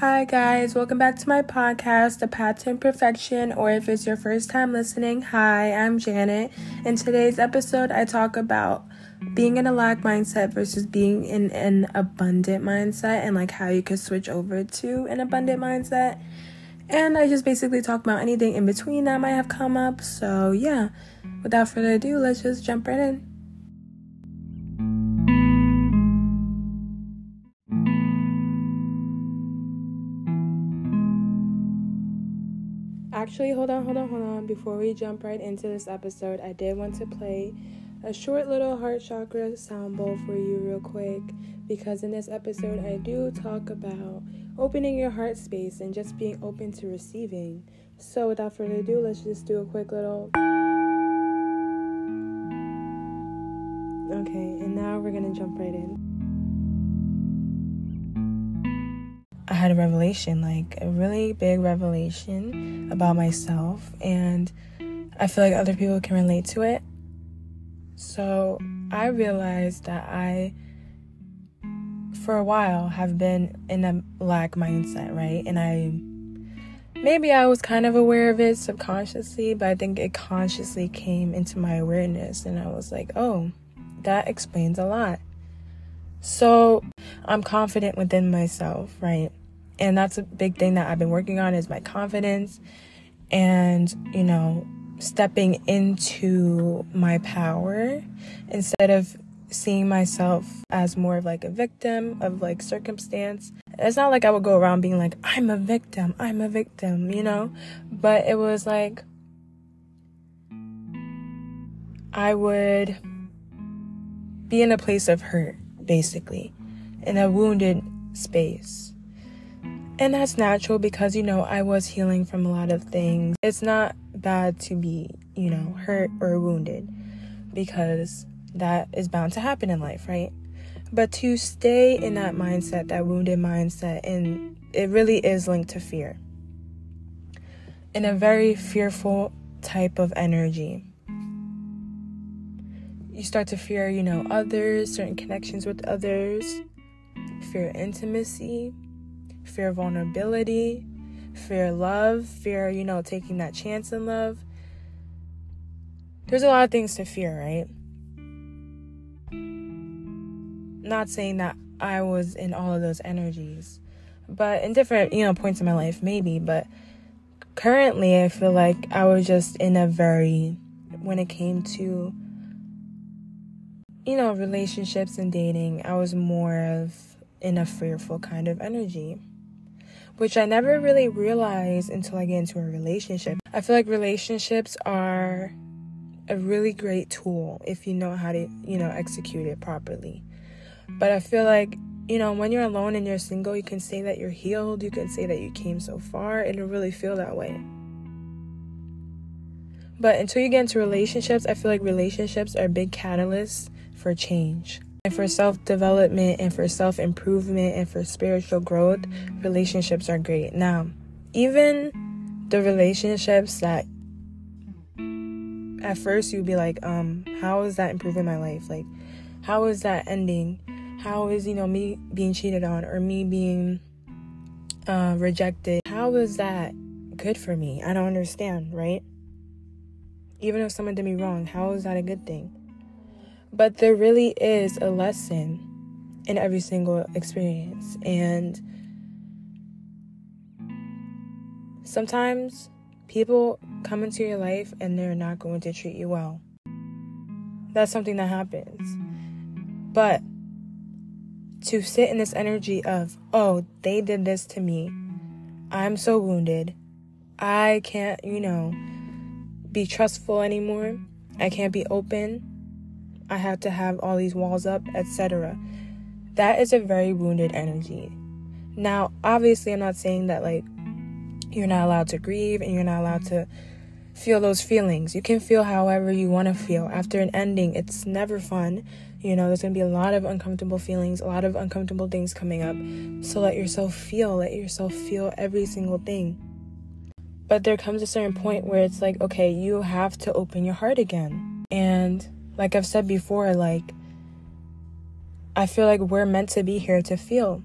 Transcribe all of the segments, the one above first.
Hi, guys, welcome back to my podcast, The Path to Imperfection, or if it's your first time listening, hi, I'm Janet. In today's episode, I talk about being in a lack mindset versus being in an abundant mindset and like how you could switch over to an abundant mindset. And I just basically talk about anything in between that might have come up. So, yeah, without further ado, let's just jump right in. Actually, hold on, hold on, hold on. Before we jump right into this episode, I did want to play a short little heart chakra sound bowl for you, real quick, because in this episode, I do talk about opening your heart space and just being open to receiving. So, without further ado, let's just do a quick little. Okay, and now we're gonna jump right in. Had a revelation, like a really big revelation about myself, and I feel like other people can relate to it. So I realized that I, for a while, have been in a lack mindset, right? And I, maybe I was kind of aware of it subconsciously, but I think it consciously came into my awareness, and I was like, oh, that explains a lot. So I'm confident within myself, right? And that's a big thing that I've been working on is my confidence and you know stepping into my power instead of seeing myself as more of like a victim of like circumstance. It's not like I would go around being like I'm a victim, I'm a victim, you know? But it was like I would be in a place of hurt basically, in a wounded space and that's natural because, you know, I was healing from a lot of things. It's not bad to be, you know, hurt or wounded because that is bound to happen in life, right? But to stay in that mindset, that wounded mindset, and it really is linked to fear. In a very fearful type of energy. You start to fear, you know, others, certain connections with others, fear intimacy, fear vulnerability, fear love, fear, you know, taking that chance in love. There's a lot of things to fear, right? Not saying that I was in all of those energies, but in different, you know, points in my life, maybe. But currently, I feel like I was just in a very, when it came to, you know, relationships and dating, I was more of in a fearful kind of energy which I never really realized until I get into a relationship. I feel like relationships are a really great tool if you know how to, you know, execute it properly. But I feel like, you know, when you're alone and you're single, you can say that you're healed, you can say that you came so far, it'll really feel that way. But until you get into relationships, I feel like relationships are big catalysts for change. And for self development and for self improvement and for spiritual growth, relationships are great. Now, even the relationships that at first you'd be like, um, how is that improving my life? Like, how is that ending? How is, you know, me being cheated on or me being uh, rejected? How is that good for me? I don't understand, right? Even if someone did me wrong, how is that a good thing? But there really is a lesson in every single experience. And sometimes people come into your life and they're not going to treat you well. That's something that happens. But to sit in this energy of, oh, they did this to me. I'm so wounded. I can't, you know, be trustful anymore. I can't be open. I had to have all these walls up, etc. That is a very wounded energy. Now, obviously, I'm not saying that like you're not allowed to grieve and you're not allowed to feel those feelings. You can feel however you want to feel. After an ending, it's never fun. You know, there's going to be a lot of uncomfortable feelings, a lot of uncomfortable things coming up. So let yourself feel, let yourself feel every single thing. But there comes a certain point where it's like, okay, you have to open your heart again. And like I've said before, like, I feel like we're meant to be here to feel.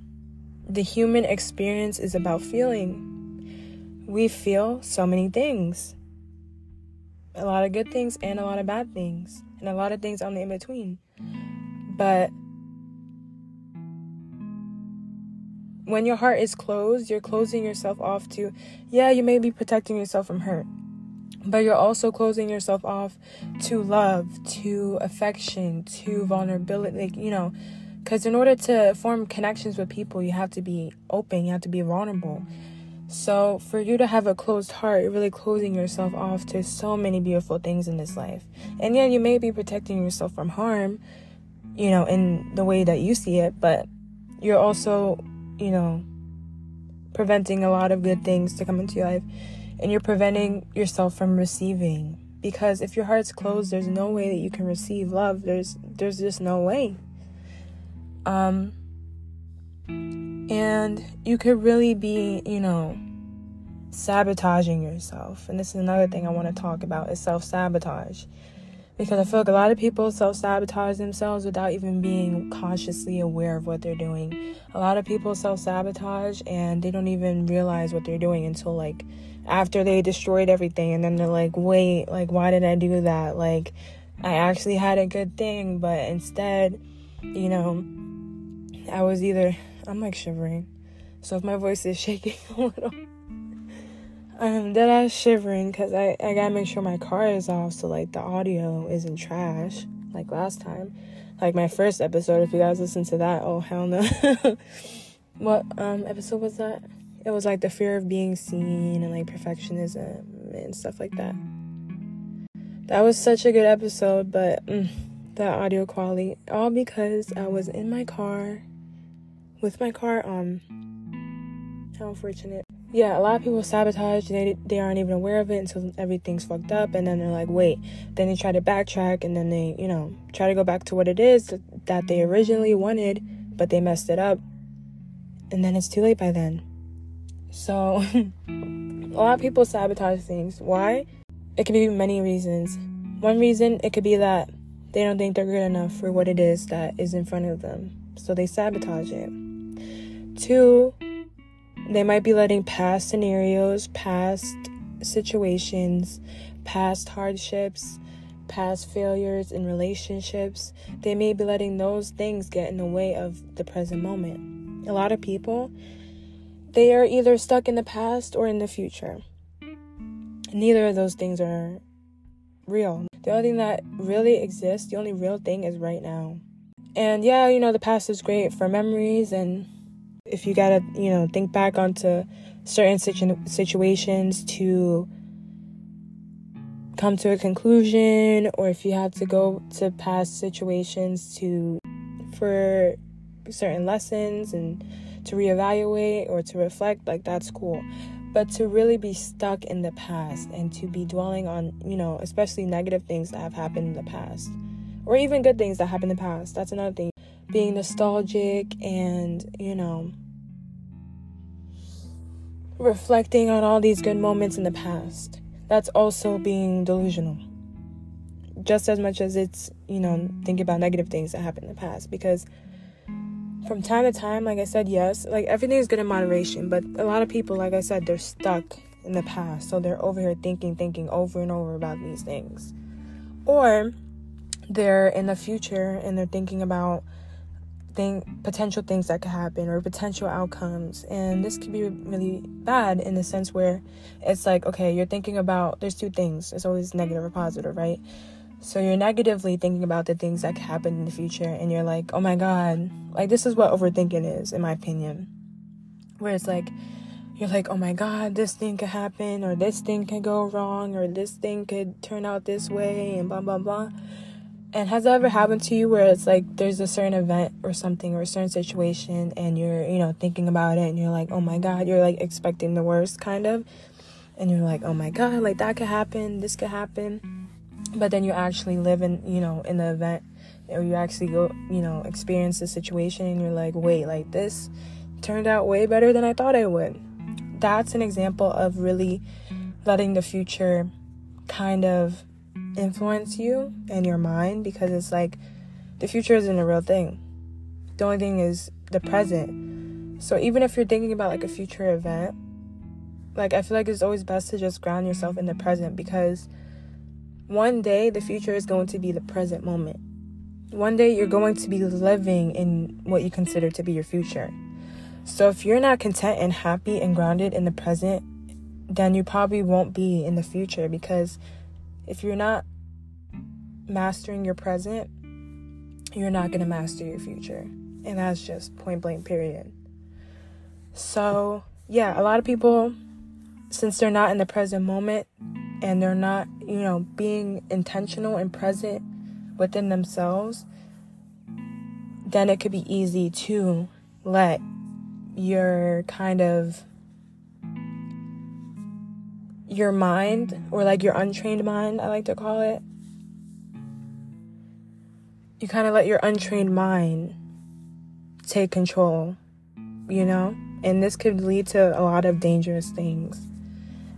the human experience is about feeling. We feel so many things a lot of good things and a lot of bad things, and a lot of things on the in between. But when your heart is closed, you're closing yourself off to, yeah, you may be protecting yourself from hurt, but you're also closing yourself off to love, to affection, to vulnerability, like, you know, because in order to form connections with people, you have to be open, you have to be vulnerable. So, for you to have a closed heart, you're really closing yourself off to so many beautiful things in this life. And yeah, you may be protecting yourself from harm, you know, in the way that you see it, but you're also you know, preventing a lot of good things to come into your life and you're preventing yourself from receiving. Because if your heart's closed there's no way that you can receive love. There's there's just no way. Um and you could really be you know sabotaging yourself. And this is another thing i want to talk about is self-sabotage because I feel like a lot of people self sabotage themselves without even being consciously aware of what they're doing. A lot of people self sabotage and they don't even realize what they're doing until like after they destroyed everything, and then they're like, wait, like, why did I do that? Like, I actually had a good thing, but instead, you know, I was either, I'm like shivering. So if my voice is shaking a little. I'm dead ass shivering because I, I gotta make sure my car is off so like the audio isn't trash like last time. Like my first episode, if you guys listen to that, oh hell no. what um episode was that? It was like the fear of being seen and like perfectionism and stuff like that. That was such a good episode, but mm, the audio quality all because I was in my car with my car on. How unfortunate yeah, a lot of people sabotage. They they aren't even aware of it until everything's fucked up, and then they're like, wait. Then they try to backtrack, and then they, you know, try to go back to what it is that they originally wanted, but they messed it up, and then it's too late by then. So, a lot of people sabotage things. Why? It could be many reasons. One reason it could be that they don't think they're good enough for what it is that is in front of them, so they sabotage it. Two, they might be letting past scenarios, past situations, past hardships, past failures in relationships, they may be letting those things get in the way of the present moment. A lot of people, they are either stuck in the past or in the future. Neither of those things are real. The only thing that really exists, the only real thing is right now. And yeah, you know, the past is great for memories and if you gotta, you know, think back onto certain situ- situations to come to a conclusion, or if you have to go to past situations to for certain lessons and to reevaluate or to reflect, like that's cool. But to really be stuck in the past and to be dwelling on, you know, especially negative things that have happened in the past, or even good things that happened in the past, that's another thing being nostalgic and, you know, reflecting on all these good moments in the past. That's also being delusional. Just as much as it's, you know, thinking about negative things that happened in the past. Because from time to time, like I said, yes, like everything is good in moderation. But a lot of people, like I said, they're stuck in the past. So they're over here thinking, thinking over and over about these things. Or they're in the future and they're thinking about thing potential things that could happen or potential outcomes. And this could be really bad in the sense where it's like okay you're thinking about there's two things. It's always negative or positive right? So you're negatively thinking about the things that could happen in the future and you're like oh my god like this is what overthinking is in my opinion. Where it's like you're like oh my god this thing could happen or this thing could go wrong or this thing could turn out this way and blah blah blah and has that ever happened to you where it's like there's a certain event or something or a certain situation and you're, you know, thinking about it and you're like, oh my God, you're like expecting the worst kind of. And you're like, oh my God, like that could happen, this could happen. But then you actually live in, you know, in the event or you actually go, you know, experience the situation and you're like, wait, like this turned out way better than I thought it would. That's an example of really letting the future kind of influence you and your mind because it's like the future isn't a real thing. The only thing is the present. So even if you're thinking about like a future event, like I feel like it's always best to just ground yourself in the present because one day the future is going to be the present moment. One day you're going to be living in what you consider to be your future. So if you're not content and happy and grounded in the present, then you probably won't be in the future because if you're not mastering your present, you're not going to master your future. And that's just point blank, period. So, yeah, a lot of people, since they're not in the present moment and they're not, you know, being intentional and present within themselves, then it could be easy to let your kind of your mind or like your untrained mind i like to call it. You kind of let your untrained mind take control you know? And this could lead to a lot of dangerous things.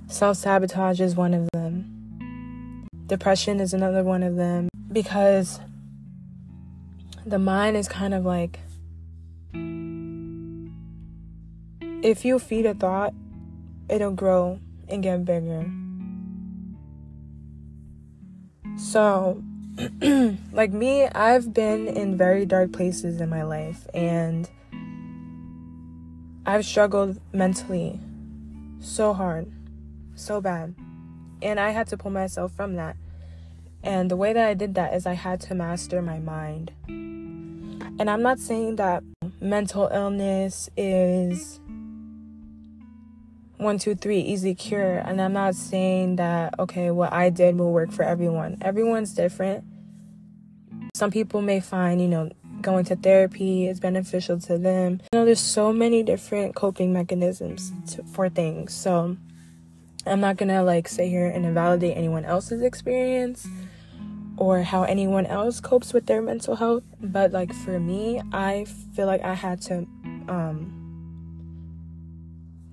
Self-sabotage is one of them. Depression is another one of them because the mind is kind of like if you feed a thought, it'll grow and get bigger. So, like me, I've been in very dark places in my life and I've struggled mentally so hard, so bad. And I had to pull myself from that. And the way that I did that is I had to master my mind. And I'm not saying that mental illness is one, two, three, easy cure. And I'm not saying that, okay, what I did will work for everyone. Everyone's different. Some people may find, you know, going to therapy is beneficial to them. You know, there's so many different coping mechanisms to, for things. So I'm not gonna like sit here and invalidate anyone else's experience or how anyone else copes with their mental health. But like for me, I feel like I had to um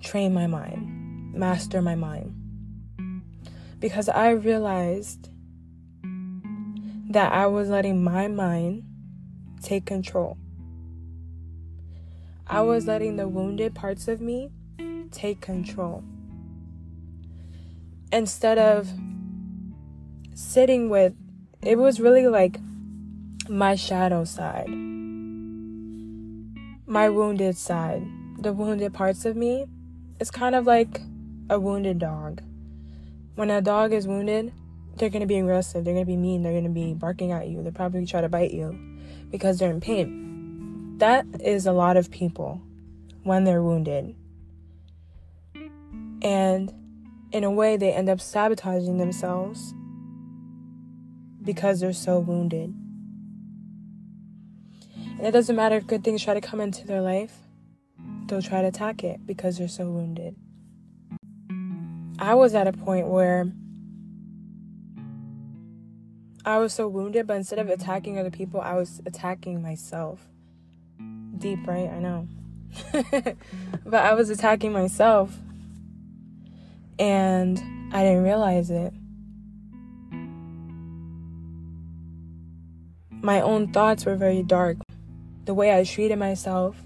train my mind, master my mind. Because I realized that I was letting my mind take control. I was letting the wounded parts of me take control. Instead of sitting with, it was really like my shadow side, my wounded side, the wounded parts of me it's kind of like a wounded dog. When a dog is wounded, they're going to be aggressive, they're going to be mean, they're going to be barking at you, they're probably try to bite you because they're in pain. That is a lot of people when they're wounded. And in a way, they end up sabotaging themselves because they're so wounded. And it doesn't matter if good things try to come into their life, they'll try to attack it because they're so wounded. I was at a point where I was so wounded, but instead of attacking other people, I was attacking myself. Deep, right? I know. but I was attacking myself and I didn't realize it. My own thoughts were very dark. The way I treated myself,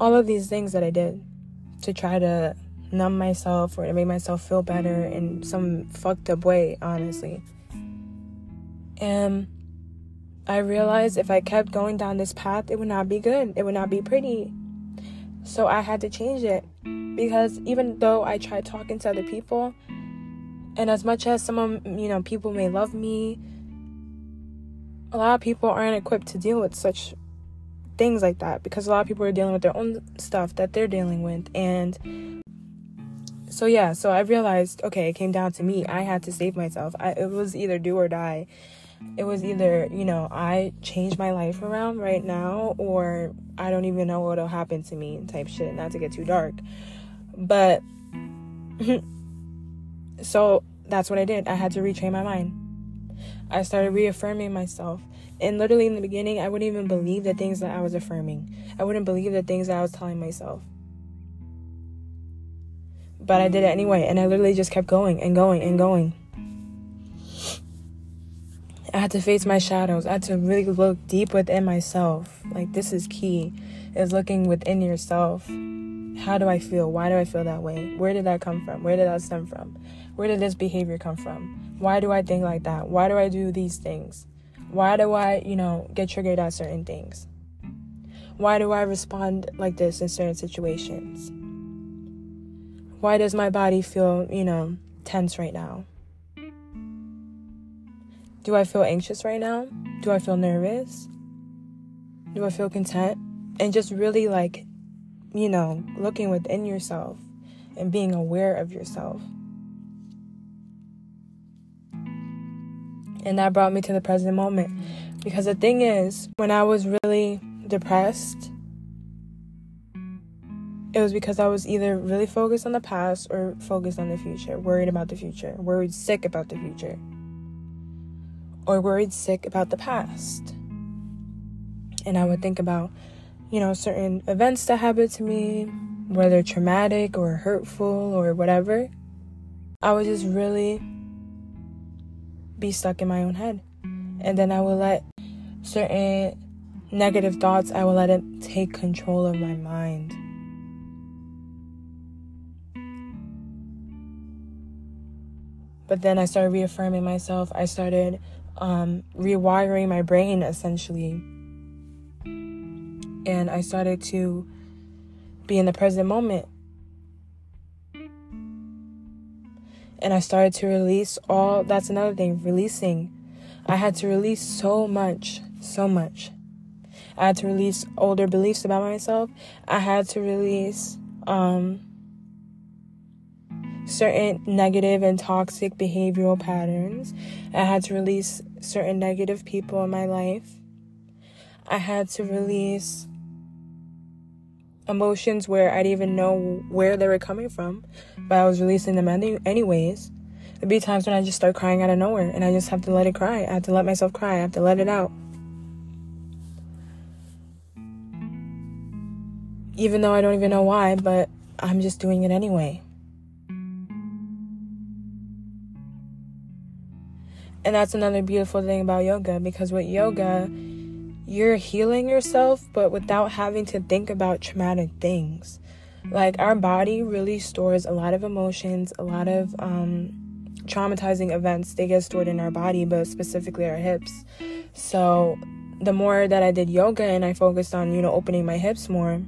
all of these things that I did to try to numb myself or to make myself feel better in some fucked up way, honestly. And I realized if I kept going down this path, it would not be good. It would not be pretty. So I had to change it because even though I tried talking to other people, and as much as some of you know people may love me, a lot of people aren't equipped to deal with such things like that because a lot of people are dealing with their own stuff that they're dealing with and so yeah so i realized okay it came down to me. I had to save myself. I, it was either do or die. It was either you know i change my life around right now or i don't even know what'll happen to me type shit not to get too dark. But so that's what i did. I had to retrain my mind. I started reaffirming myself and literally in the beginning, I wouldn't even believe the things that I was affirming. I wouldn't believe the things that I was telling myself. But I did it anyway, and I literally just kept going and going and going. I had to face my shadows. I had to really look deep within myself. Like, this is key, is looking within yourself. How do I feel? Why do I feel that way? Where did that come from? Where did that stem from? Where did this behavior come from? Why do I think like that? Why do I do these things? Why do I, you know, get triggered at certain things? Why do I respond like this in certain situations? Why does my body feel, you know, tense right now? Do I feel anxious right now? Do I feel nervous? Do I feel content? And just really like, you know, looking within yourself and being aware of yourself. And that brought me to the present moment. Because the thing is, when I was really depressed, it was because I was either really focused on the past or focused on the future, worried about the future, worried sick about the future or worried sick about the past. And I would think about, you know, certain events that happened to me, whether traumatic or hurtful or whatever. I would just really be stuck in my own head. And then I will let certain negative thoughts, I will let it take control of my mind. But then I started reaffirming myself. I started um, rewiring my brain essentially. And I started to be in the present moment. And I started to release all that's another thing, releasing. I had to release so much, so much. I had to release older beliefs about myself. I had to release um, certain negative and toxic behavioral patterns. I had to release certain negative people in my life. I had to release emotions where I didn't even know where they were coming from, but I was releasing them any- anyways. There'd be times when I just start crying out of nowhere and I just have to let it cry. I have to let myself cry. I have to let it out. Even though I don't even know why, but I'm just doing it anyway. And that's another beautiful thing about yoga because with yoga, you're healing yourself, but without having to think about traumatic things. Like our body really stores a lot of emotions, a lot of um, traumatizing events. They get stored in our body, but specifically our hips. So the more that I did yoga and I focused on, you know, opening my hips more,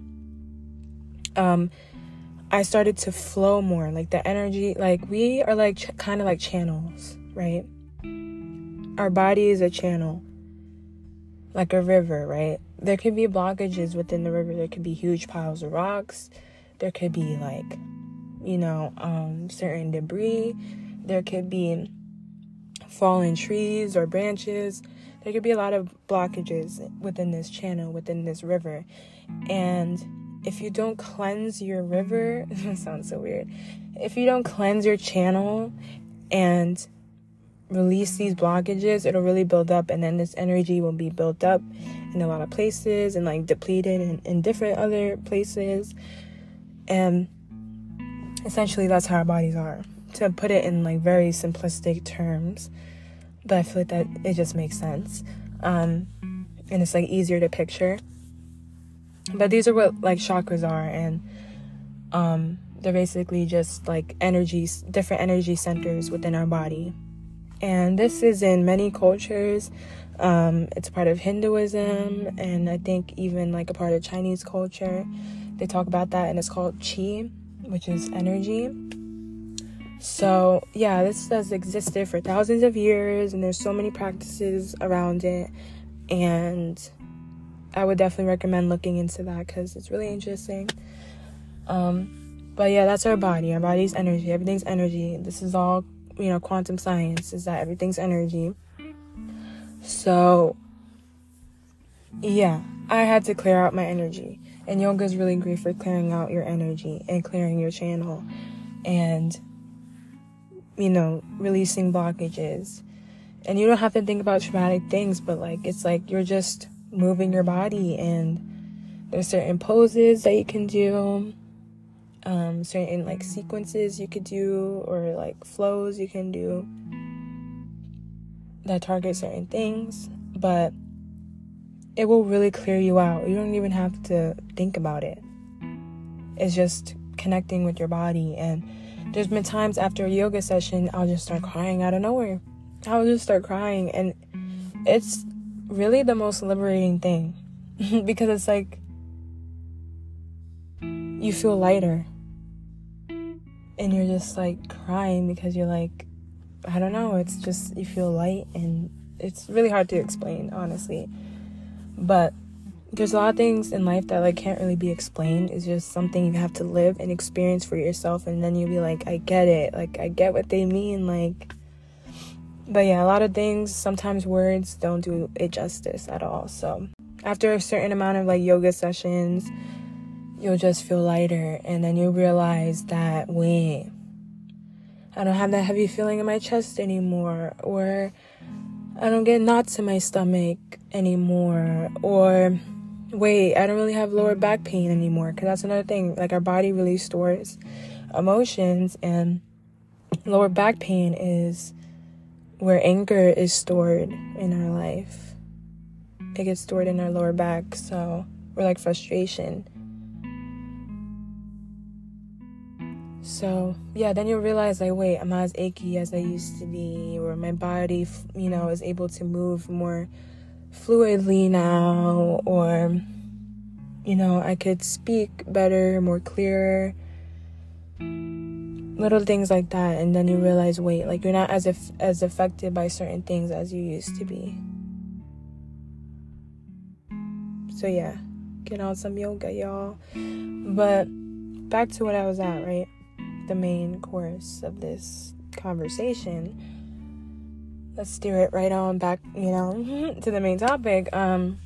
um, I started to flow more. Like the energy, like we are like ch- kind of like channels, right? our body is a channel, like a river, right? There could be blockages within the river. There could be huge piles of rocks. There could be like, you know, um, certain debris. There could be fallen trees or branches. There could be a lot of blockages within this channel, within this river. And if you don't cleanse your river, it sounds so weird. If you don't cleanse your channel and release these blockages, it'll really build up, and then this energy will be built up in a lot of places and like depleted in, in different other places. And essentially, that's how our bodies are. To put it in like very simplistic terms, but I feel like that it just makes sense. Um, and it's like easier to picture. But these are what like chakras are, and um, they're basically just like energies, different energy centers within our body and this is in many cultures. Um, it's part of Hinduism, and I think even like a part of Chinese culture. They talk about that, and it's called qi, which is energy. So, yeah, this has existed for thousands of years, and there's so many practices around it. And I would definitely recommend looking into that because it's really interesting. Um, but yeah, that's our body. Our body's energy. Everything's energy. This is all you know, quantum science is that everything's energy. So, yeah, I had to clear out my energy. And yoga is really great for clearing out your energy and clearing your channel and, you know, releasing blockages. And you don't have to think about traumatic things, but like, it's like you're just moving your body and there's certain poses that you can do um, certain like sequences you could do or like flows you can do that target certain things, but it will really clear you out. You don't even have to think about it. It's just connecting with your body. And there's been times after a yoga session, I'll just start crying out of nowhere. I'll just start crying. And it's really the most liberating thing because it's like you feel lighter and you're just like crying because you're like I don't know, it's just you feel light and it's really hard to explain, honestly. But there's a lot of things in life that like can't really be explained. It's just something you have to live and experience for yourself and then you'll be like, I get it. Like I get what they mean like but yeah, a lot of things, sometimes words don't do it justice at all. So, after a certain amount of like yoga sessions, you'll just feel lighter and then you'll realize that wait, I don't have that heavy feeling in my chest anymore, or I don't get knots in my stomach anymore, or wait, I don't really have lower back pain anymore. Because that's another thing. Like, our body really stores emotions, and lower back pain is where anger is stored in our life. It gets stored in our lower back, so we're like frustration. So, yeah, then you'll realize, like, wait, I'm not as achy as I used to be, or my body, you know, is able to move more fluidly now, or, you know, I could speak better, more clear, little things like that. And then you realize, wait, like, you're not as if as affected by certain things as you used to be. So, yeah, get on some yoga, y'all. But back to what I was at, right? The main course of this conversation, let's steer it right on back, you know, to the main topic. Um,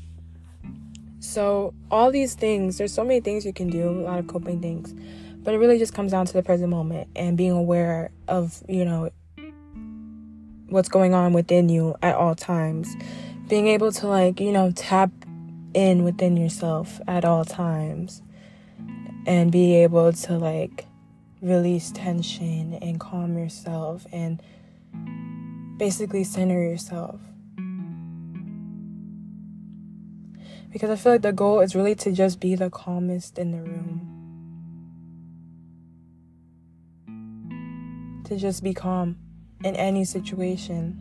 so all these things, there's so many things you can do, a lot of coping things, but it really just comes down to the present moment and being aware of, you know, what's going on within you at all times. Being able to like, you know, tap in within yourself at all times and be able to like release tension and calm yourself and basically center yourself. Because I feel like the goal is really to just be the calmest in the room. To just be calm in any situation.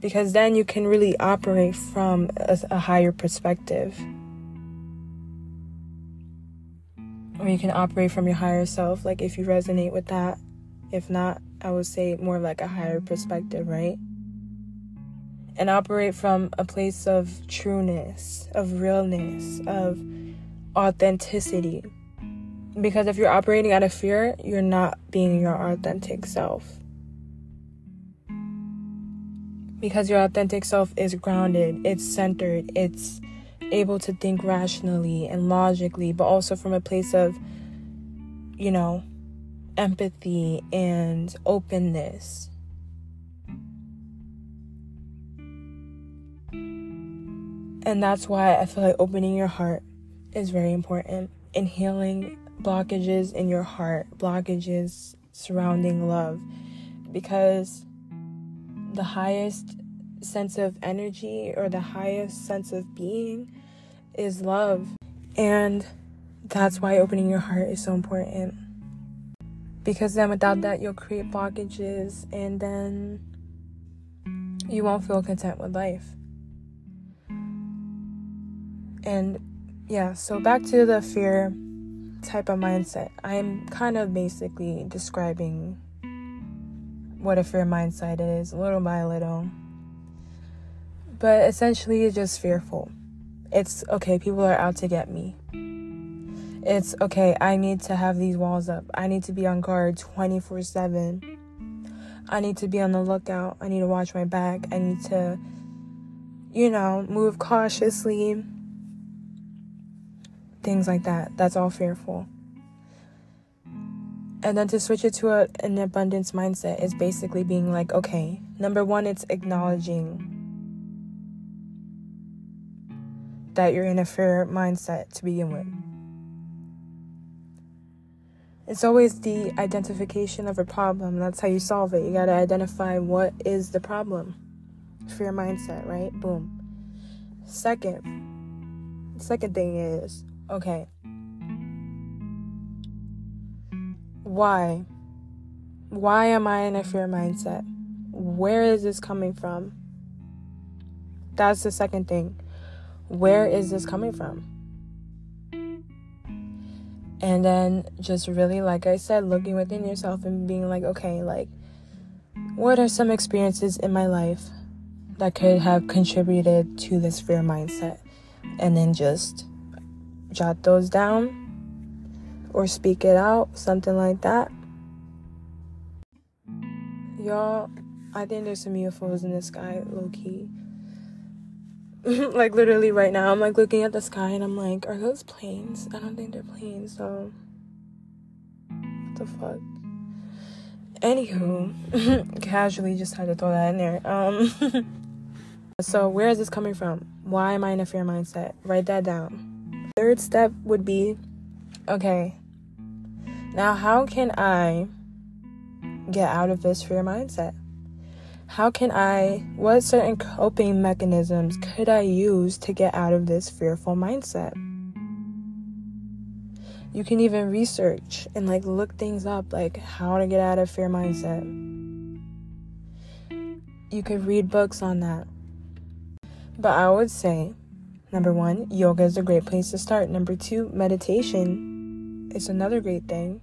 Because then you can really operate from a, a higher perspective. Or you can operate from your higher self like if you resonate with that. If not i would say more like a higher perspective right? And operate from a place of trueness of realness of authenticity. Because if you're operating out of fear you're not being your authentic self. Because your authentic self is grounded it's centered it's able to think rationally and logically, but also from a place of, you know, empathy and openness. And that's why I feel like opening your heart is very important in healing blockages in your heart, blockages surrounding love. Because the highest sense of energy or the highest sense of being is love. And that's why opening your heart is so important. Because then without that, you'll create blockages and then you won't feel content with life. And yeah, so back to the fear type of mindset. I'm kind of basically describing what a fear mindset is, little by little. But essentially, it's just fearful. It's okay, people are out to get me. It's okay, I need to have these walls up. I need to be on guard 24 7. I need to be on the lookout. I need to watch my back. I need to, you know, move cautiously. Things like that. That's all fearful. And then to switch it to a, an abundance mindset is basically being like, okay, number one, it's acknowledging that you're in a fear mindset to begin with. It's always the identification of a problem. That's how you solve it. You got to identify what is the problem. fear mindset, right? Boom. Second, second thing is okay, why? Why am I in a fear mindset? Where is this coming from? That's the second thing. Where is this coming from? And then just really, like I said, looking within yourself and being like, okay, like, what are some experiences in my life that could have contributed to this fear mindset? And then just jot those down or speak it out, something like that. Y'all, I think there's some UFOs in the sky, low key. like literally right now, I'm like looking at the sky and I'm like, are those planes? I don't think they're planes, so what the fuck? Anywho, casually just had to throw that in there. Um so where is this coming from? Why am I in a fear mindset? Write that down. Third step would be okay. Now how can I get out of this fear mindset? How can I, what certain coping mechanisms could I use to get out of this fearful mindset? You can even research and like look things up, like how to get out of fear mindset. You could read books on that. But I would say, number one, yoga is a great place to start. Number two, meditation is another great thing.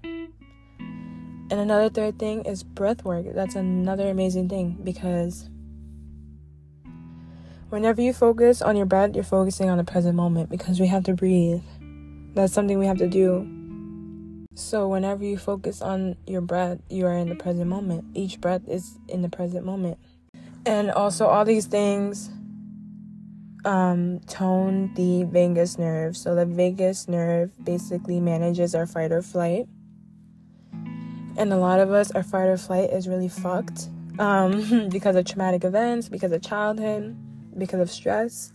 And another third thing is breath work. That's another amazing thing because whenever you focus on your breath, you're focusing on the present moment because we have to breathe. That's something we have to do. So, whenever you focus on your breath, you are in the present moment. Each breath is in the present moment. And also, all these things um, tone the vagus nerve. So, the vagus nerve basically manages our fight or flight and a lot of us our fight or flight is really fucked. Um, because of traumatic events because of childhood because of stress.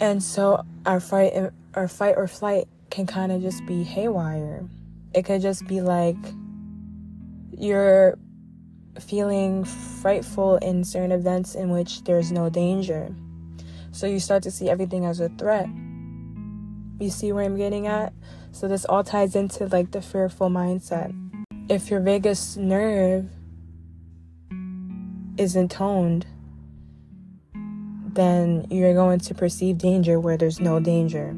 And so our fight our fight or flight can kind of just be haywire. It could just be like you're feeling frightful in certain events in which there's no danger. So you start to see everything as a threat. You see where i'm getting at? So this all ties into like the fearful mindset if your vagus nerve isn't toned, then you're going to perceive danger where there's no danger,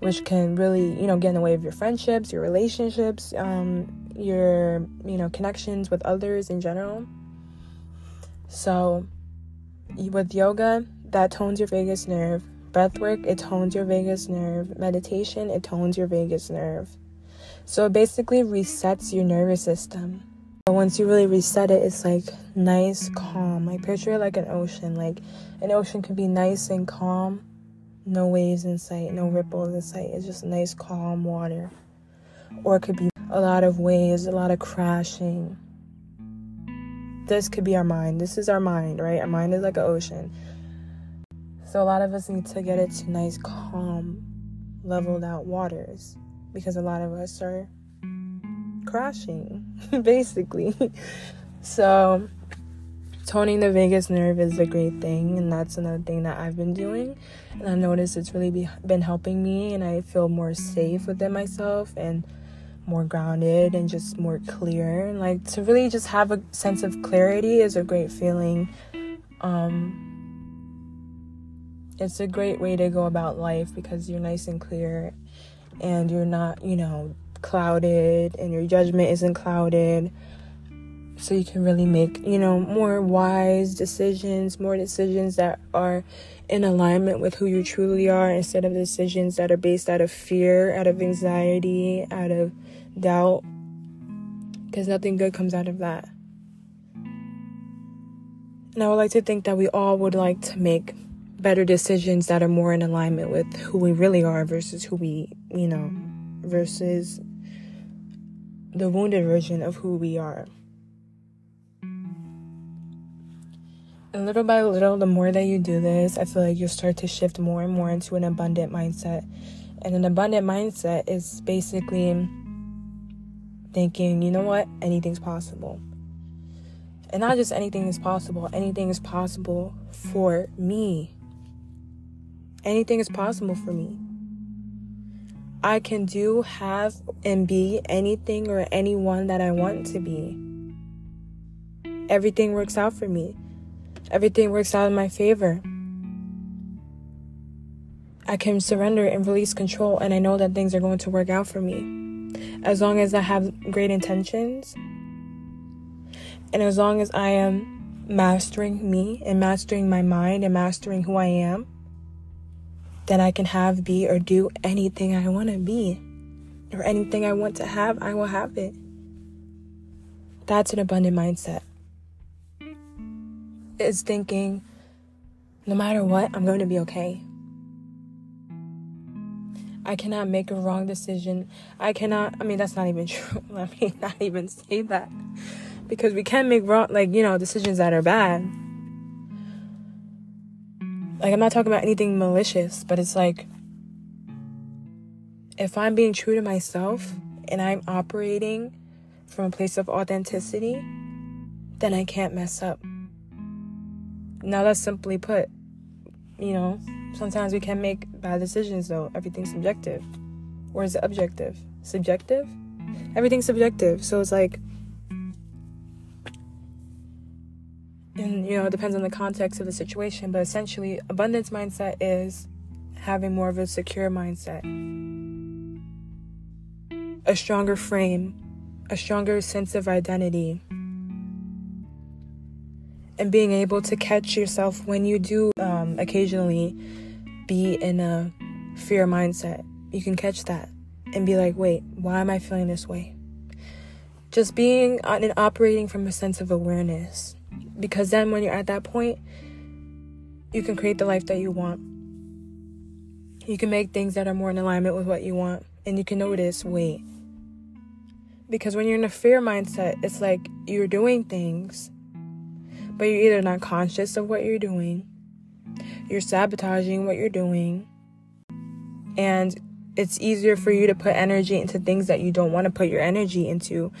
which can really, you know, get in the way of your friendships, your relationships, um, your, you know, connections with others in general. So, with yoga, that tones your vagus nerve. Breath work, it tones your vagus nerve. Meditation, it tones your vagus nerve. So it basically resets your nervous system. But once you really reset it, it's like nice, calm. Like picture it like an ocean. Like an ocean can be nice and calm, no waves in sight, no ripples in sight. It's just nice, calm water. Or it could be a lot of waves, a lot of crashing. This could be our mind. This is our mind, right? Our mind is like an ocean. So a lot of us need to get it to nice, calm, leveled out waters because a lot of us are crashing, basically. so, toning the vagus nerve is a great thing, and that's another thing that I've been doing. And I noticed it's really be, been helping me, and I feel more safe within myself and more grounded and just more clear. And like to really just have a sense of clarity is a great feeling. Um, it's a great way to go about life because you're nice and clear and you're not, you know, clouded and your judgment isn't clouded. So you can really make, you know, more wise decisions, more decisions that are in alignment with who you truly are instead of decisions that are based out of fear, out of anxiety, out of doubt. Because nothing good comes out of that. And I would like to think that we all would like to make better decisions that are more in alignment with who we really are versus who we, you know, versus the wounded version of who we are. And little by little, the more that you do this, I feel like you'll start to shift more and more into an abundant mindset. And an abundant mindset is basically thinking, you know what, anything's possible. And not just anything is possible, anything is possible for me. Anything is possible for me. I can do, have, and be anything or anyone that I want to be. Everything works out for me. Everything works out in my favor. I can surrender and release control, and I know that things are going to work out for me. As long as I have great intentions, and as long as I am mastering me and mastering my mind and mastering who I am, then I can have, be, or do anything I want to be. Or anything I want to have, I will have it. That's an abundant mindset. It's thinking, no matter what, I'm going to be okay. I cannot make a wrong decision. I cannot, I mean, that's not even true. Let me not even say that. Because we can make wrong, like, you know, decisions that are bad like I'm not talking about anything malicious, but it's like if I'm being true to myself and I'm operating from a place of authenticity, then I can't mess up. Now that's simply put. You know, sometimes we can make bad decisions though. Everything's subjective. Or is it objective? Subjective? Everything's subjective. So it's like and you know it depends on the context of the situation but essentially abundance mindset is having more of a secure mindset. A stronger frame a stronger sense of identity. And being able to catch yourself when you do um, occasionally be in a fear mindset. You can catch that and be like wait why am i feeling this way? Just being and operating from a sense of awareness because then when you're at that point, you can create the life that you want. You can make things that are more in alignment with what you want. And you can notice, wait. Because when you're in a fear mindset, it's like you're doing things, but you're either not conscious of what you're doing, you're sabotaging what you're doing, and it's easier for you to put energy into things that you don't want to put your energy into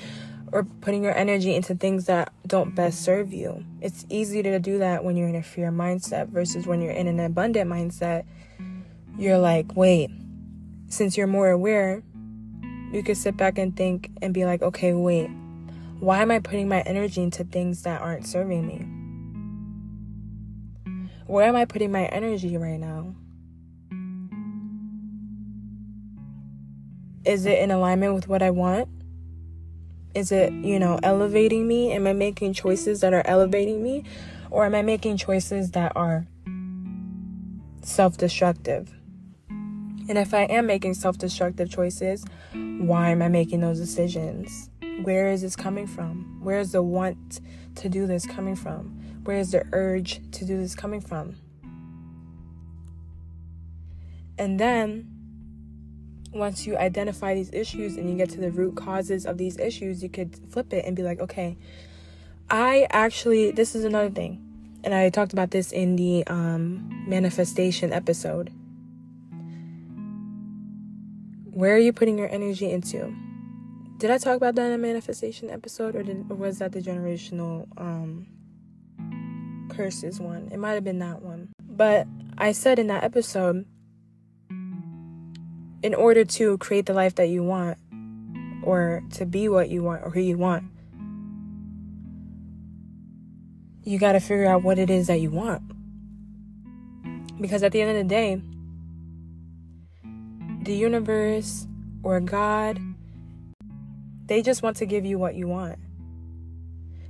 or putting your energy into things that don't best serve you. It's easy to do that when you're in a fear mindset versus when you're in an abundant mindset. You're like, wait, since you're more aware, you could sit back and think and be like, okay, wait, why am I putting my energy into things that aren't serving me? Where am I putting my energy right now? Is it in alignment with what I want? Is it, you know, elevating me? Am I making choices that are elevating me? Or am I making choices that are self destructive? And if I am making self destructive choices, why am I making those decisions? Where is this coming from? Where is the want to do this coming from? Where is the urge to do this coming from? And then once you identify these issues and you get to the root causes of these issues, you could flip it and be like, okay, I actually, this is another thing. And I talked about this in the um, manifestation episode. Where are you putting your energy into? Did I talk about that in the manifestation episode, or, did, or was that the generational um, curses one? It might have been that one. But I said in that episode in order to create the life that you want or to be what you want or who you want, you got to figure out what it is that you want. Because at the end of the day, the universe or God, they just want to give you what you want.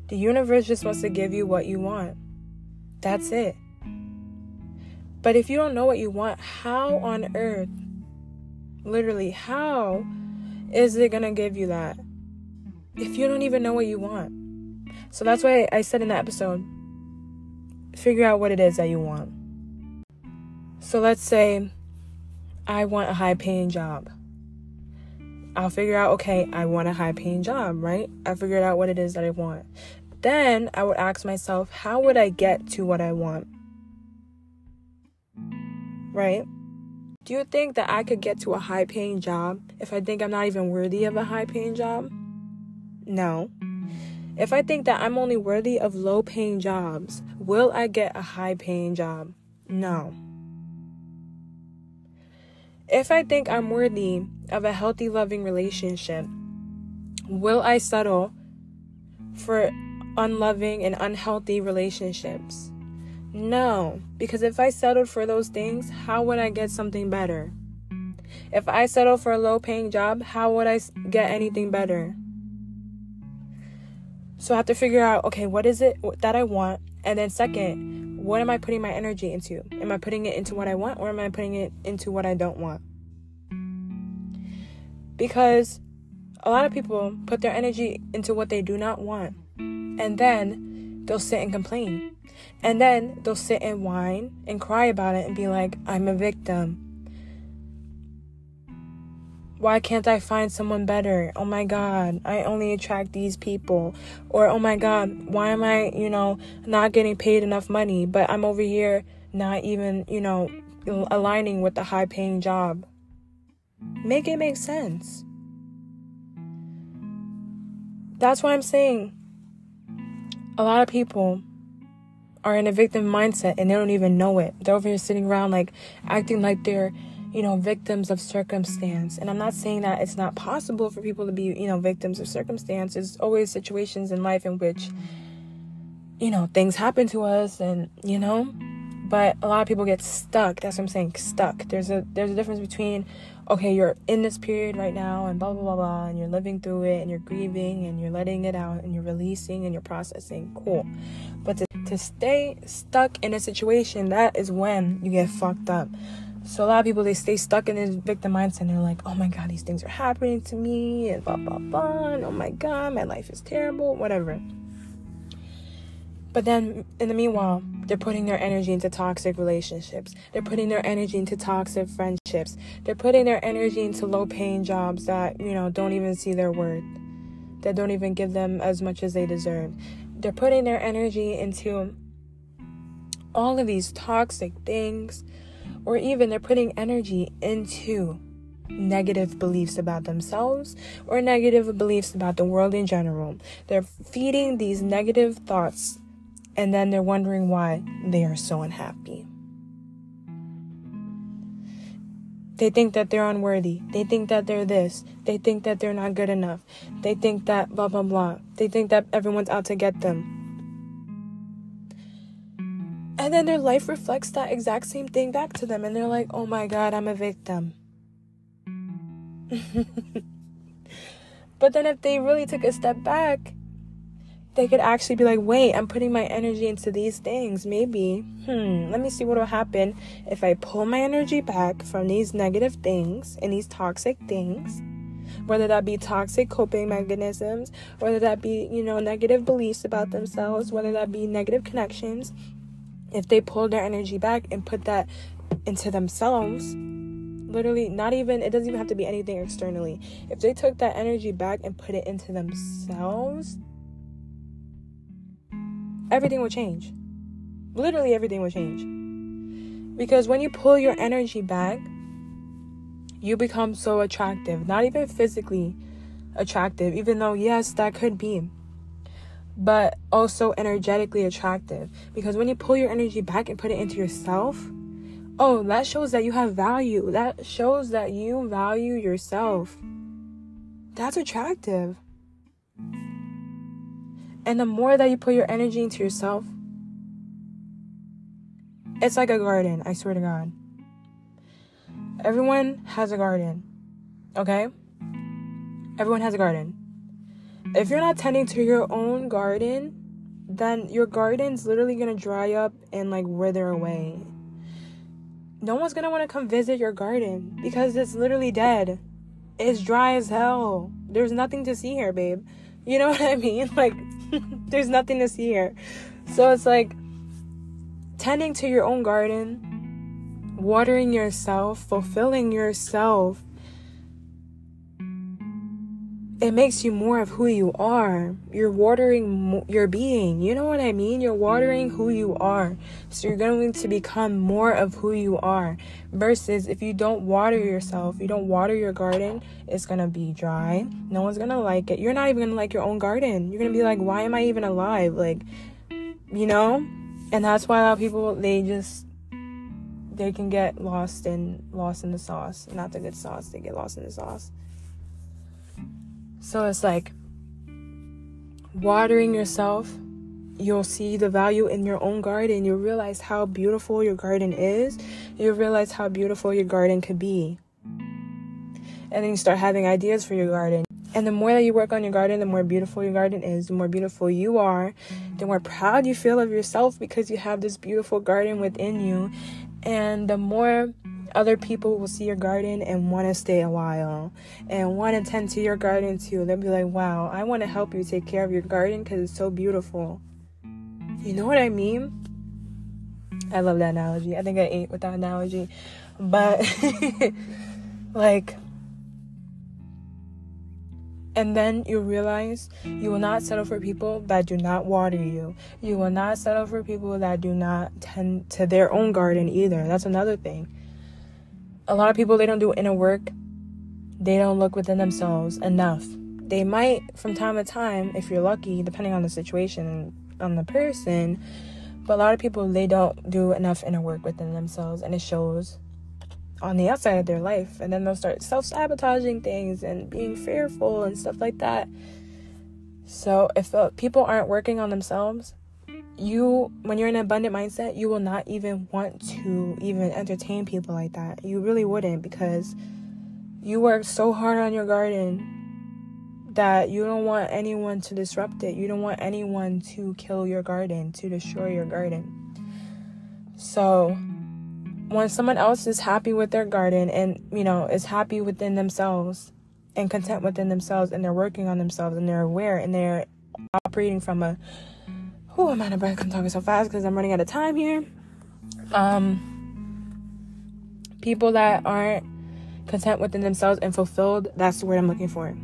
The universe just wants to give you what you want. That's it. But if you don't know what you want, how on earth Literally, how is it gonna give you that if you don't even know what you want? So that's why I said in that episode figure out what it is that you want. So let's say I want a high paying job. I'll figure out, okay, I want a high paying job, right? I figured out what it is that I want. Then I would ask myself, how would I get to what I want? Right? Do you think that I could get to a high paying job if I think I'm not even worthy of a high paying job? No. If I think that I'm only worthy of low paying jobs, will I get a high paying job? No. If I think I'm worthy of a healthy, loving relationship, will I settle for unloving and unhealthy relationships? No, because if I settled for those things, how would I get something better? If I settle for a low paying job, how would I get anything better? So I have to figure out okay, what is it that I want? And then, second, what am I putting my energy into? Am I putting it into what I want or am I putting it into what I don't want? Because a lot of people put their energy into what they do not want. And then they'll sit and complain. And then they'll sit and whine and cry about it and be like, I'm a victim. Why can't I find someone better? Oh my God, I only attract these people. Or, oh my God, why am I, you know, not getting paid enough money, but I'm over here not even, you know, aligning with the high paying job? Make it make sense. That's why I'm saying a lot of people are in a victim mindset and they don't even know it. They're over here sitting around like acting like they're you know, victims of circumstance. And I'm not saying that it's not possible for people to be, you know, victims of circumstance. There's always situations in life in which, you know, things happen to us and, you know, but a lot of people get stuck. That's what I'm saying, stuck. There's a there's a difference between okay, you're in this period right now and blah blah blah blah and you're living through it and you're grieving and you're letting it out and you're releasing and you're processing. Cool. But to, to stay stuck in a situation, that is when you get fucked up. So a lot of people they stay stuck in this victim mindset and they're like, oh my god, these things are happening to me and blah blah blah. And, oh my god, my life is terrible, whatever. But then in the meanwhile, they're putting their energy into toxic relationships. They're putting their energy into toxic friendships. They're putting their energy into low paying jobs that, you know, don't even see their worth. That don't even give them as much as they deserve. They're putting their energy into all of these toxic things or even they're putting energy into negative beliefs about themselves or negative beliefs about the world in general. They're feeding these negative thoughts and then they're wondering why they are so unhappy. They think that they're unworthy. They think that they're this. They think that they're not good enough. They think that blah, blah, blah. They think that everyone's out to get them. And then their life reflects that exact same thing back to them. And they're like, oh my God, I'm a victim. but then if they really took a step back, they could actually be like, wait, I'm putting my energy into these things. Maybe, hmm, let me see what will happen if I pull my energy back from these negative things and these toxic things. Whether that be toxic coping mechanisms, whether that be, you know, negative beliefs about themselves, whether that be negative connections, if they pull their energy back and put that into themselves, literally not even it doesn't even have to be anything externally. If they took that energy back and put it into themselves, everything will change. Literally everything will change. Because when you pull your energy back, you become so attractive, not even physically attractive, even though yes, that could be but also energetically attractive. Because when you pull your energy back and put it into yourself, oh, that shows that you have value. That shows that you value yourself. That's attractive. And the more that you put your energy into yourself, it's like a garden, I swear to God. Everyone has a garden, okay? Everyone has a garden if you're not tending to your own garden, then your garden's literally gonna dry up and like wither away. No one's gonna wanna come visit your garden because it's literally dead. It's dry as hell. There's nothing to see here, babe. You know what I mean? Like, there's nothing to see here. So it's like tending to your own garden, watering yourself, fulfilling yourself it makes you more of who you are. You're watering your being. You know what I mean? You're watering who you are. So you're going to become more of who you are. Versus if you don't water yourself, you don't water your garden, it's going to be dry. No one's going to like it. You're not even going to like your own garden. You're going to be like, why am I even alive? Like, you know? And that's why a lot of people, they just they can get lost in lost in the sauce. Not the good sauce. They get lost in the sauce. So it's like watering yourself. You'll see the value in your own garden. You'll realize how beautiful your garden is. You'll realize how beautiful your garden could be. And then you start having ideas for your garden. And the more that you work on your garden, the more beautiful your garden is, the more beautiful you are, the more proud you feel of yourself because you have this beautiful garden within you and the more other people will see your garden and want to stay a while and want to tend to your garden too. They'll be like, wow, I want to help you take care of your garden because it's so beautiful. You know what I mean? I love that analogy. I think I ate with that analogy. But, like, and then you realize you will not settle for people that do not water you. You will not settle for people that do not tend to their own garden either. That's another thing. A lot of people, they don't do inner work, they don't look within themselves enough. They might, from time to time, if you're lucky, depending on the situation on the person, but a lot of people, they don't do enough inner work within themselves, and it shows on the outside of their life. And then they'll start self-sabotaging things and being fearful and stuff like that. So if uh, people aren't working on themselves you when you're in an abundant mindset you will not even want to even entertain people like that. You really wouldn't because you work so hard on your garden that you don't want anyone to disrupt it. You don't want anyone to kill your garden to destroy your garden. So when someone else is happy with their garden and you know is happy within themselves and content within themselves and they're working on themselves and they're aware and they're operating from a who am I to breath I'm talking so fast because I'm running out of time here. Um people that aren't content within themselves and fulfilled that's the word I'm looking for.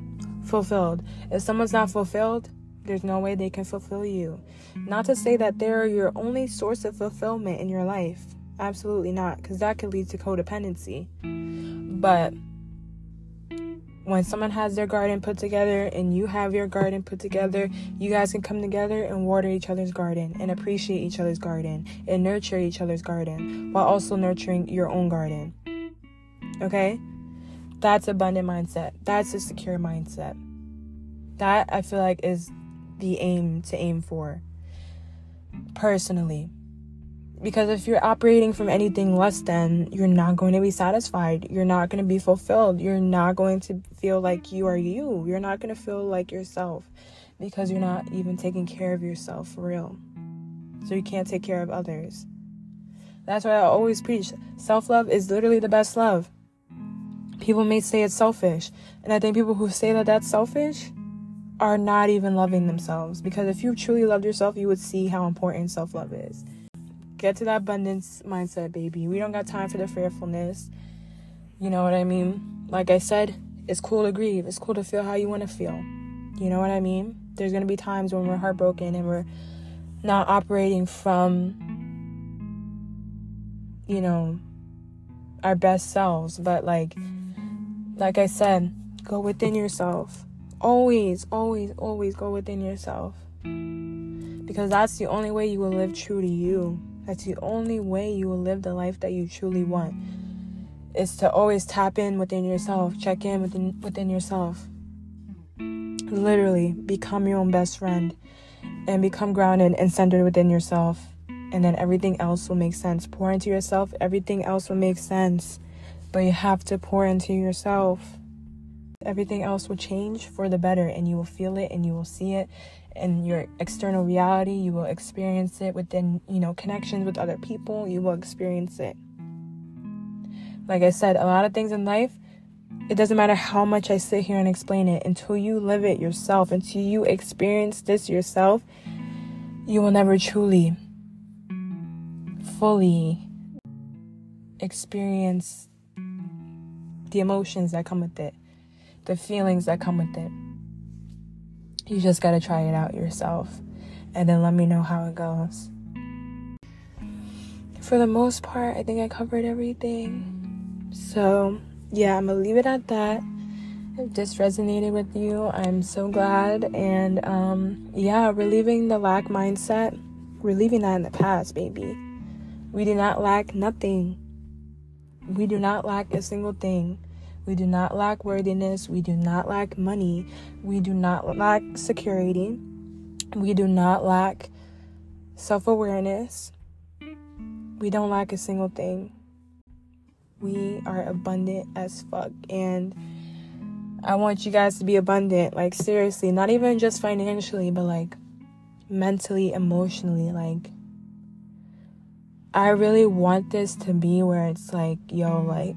Fulfilled. If someone's not fulfilled there's no way they can fulfill you. Not to say that they're your only source of fulfillment in your life. Absolutely not, because that could lead to codependency. But when someone has their garden put together and you have your garden put together, you guys can come together and water each other's garden and appreciate each other's garden and nurture each other's garden while also nurturing your own garden. Okay? That's abundant mindset. That's a secure mindset. That I feel like is the aim to aim for. Personally. Because if you're operating from anything less than, you're not going to be satisfied. You're not going to be fulfilled. You're not going to feel like you are you. You're not going to feel like yourself because you're not even taking care of yourself for real. So you can't take care of others. That's why I always preach self love is literally the best love. People may say it's selfish, and I think people who say that that's selfish are not even loving themselves because if you truly loved yourself, you would see how important self love is. Get to that abundance mindset, baby. We don't got time for the fearfulness. You know what I mean? Like I said, it's cool to grieve. It's cool to feel how you want to feel. You know what I mean? There's going to be times when we're heartbroken and we're not operating from, you know, our best selves. But, like, like I said, go within yourself. Always, always, always go within yourself. Because that's the only way you will live true to you. That's the only way you will live the life that you truly want. Is to always tap in within yourself, check in within within yourself. Literally become your own best friend and become grounded and centered within yourself. And then everything else will make sense. Pour into yourself, everything else will make sense. But you have to pour into yourself. Everything else will change for the better, and you will feel it and you will see it in your external reality you will experience it within you know connections with other people you will experience it. Like i said a lot of things in life it doesn't matter how much i sit here and explain it until you live it yourself until you experience this yourself you will never truly fully experience the emotions that come with it the feelings that come with it You just got to try it out yourself and then let me know how it goes. For the most part, I think I covered everything. So, yeah, I'm gonna leave it at that. If this resonated with you, I'm so glad. And um, yeah, relieving the lack mindset, we're leaving that in the past, baby. We do not lack nothing. We do not lack a single thing. We do not lack worthiness. We do not lack money. We do not lack security. We do not lack self awareness. We don't lack a single thing. We are abundant as fuck. And I want you guys to be abundant. Like, seriously, not even just financially, but like mentally, emotionally. Like, I really want this to be where it's like, yo, like,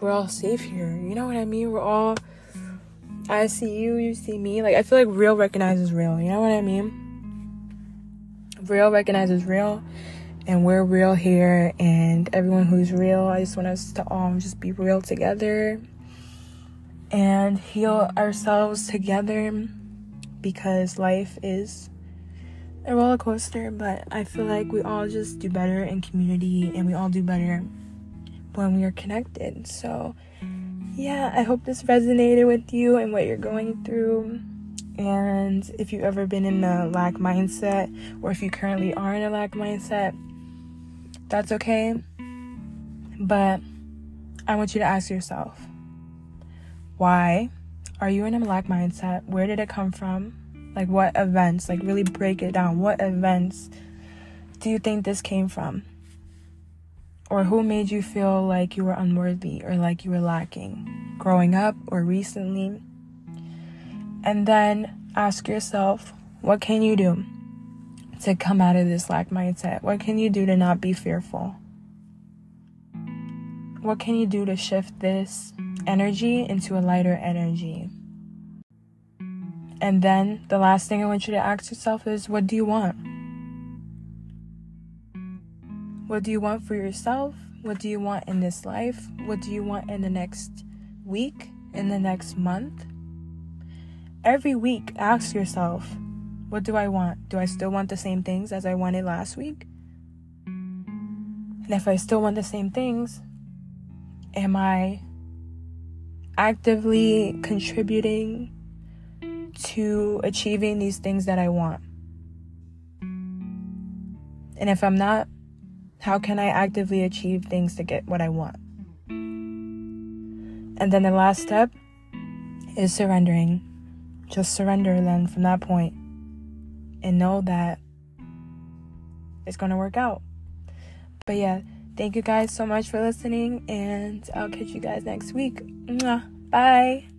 we're all safe here. You know what I mean? We're all, I see you, you see me. Like, I feel like real recognizes real. You know what I mean? Real recognizes real. And we're real here. And everyone who's real, I just want us to all just be real together and heal ourselves together because life is a roller coaster, but I feel like we all just do better in community and we all do better when we are connected. So, yeah, I hope this resonated with you and what you're going through. And if you've ever been in a lack mindset, or if you currently are in a lack mindset, that's okay. But I want you to ask yourself why are you in a lack mindset? Where did it come from? Like, what events? Like, really break it down. What events do you think this came from? Or who made you feel like you were unworthy or like you were lacking growing up or recently? And then ask yourself, what can you do to come out of this lack mindset? What can you do to not be fearful? What can you do to shift this energy into a lighter energy? And then the last thing I want you to ask yourself is what do you want? What do you want for yourself? What do you want in this life? What do you want in the next week? In the next month? Every week, ask yourself, what do I want? Do I still want the same things as I wanted last week? And if I still want the same things, am I actively contributing to achieving these things that I want? And if I'm not, how can I actively achieve things to get what I want? And then the last step is surrendering. Just surrender then from that point and know that it's going to work out. But yeah, thank you guys so much for listening, and I'll catch you guys next week. Bye.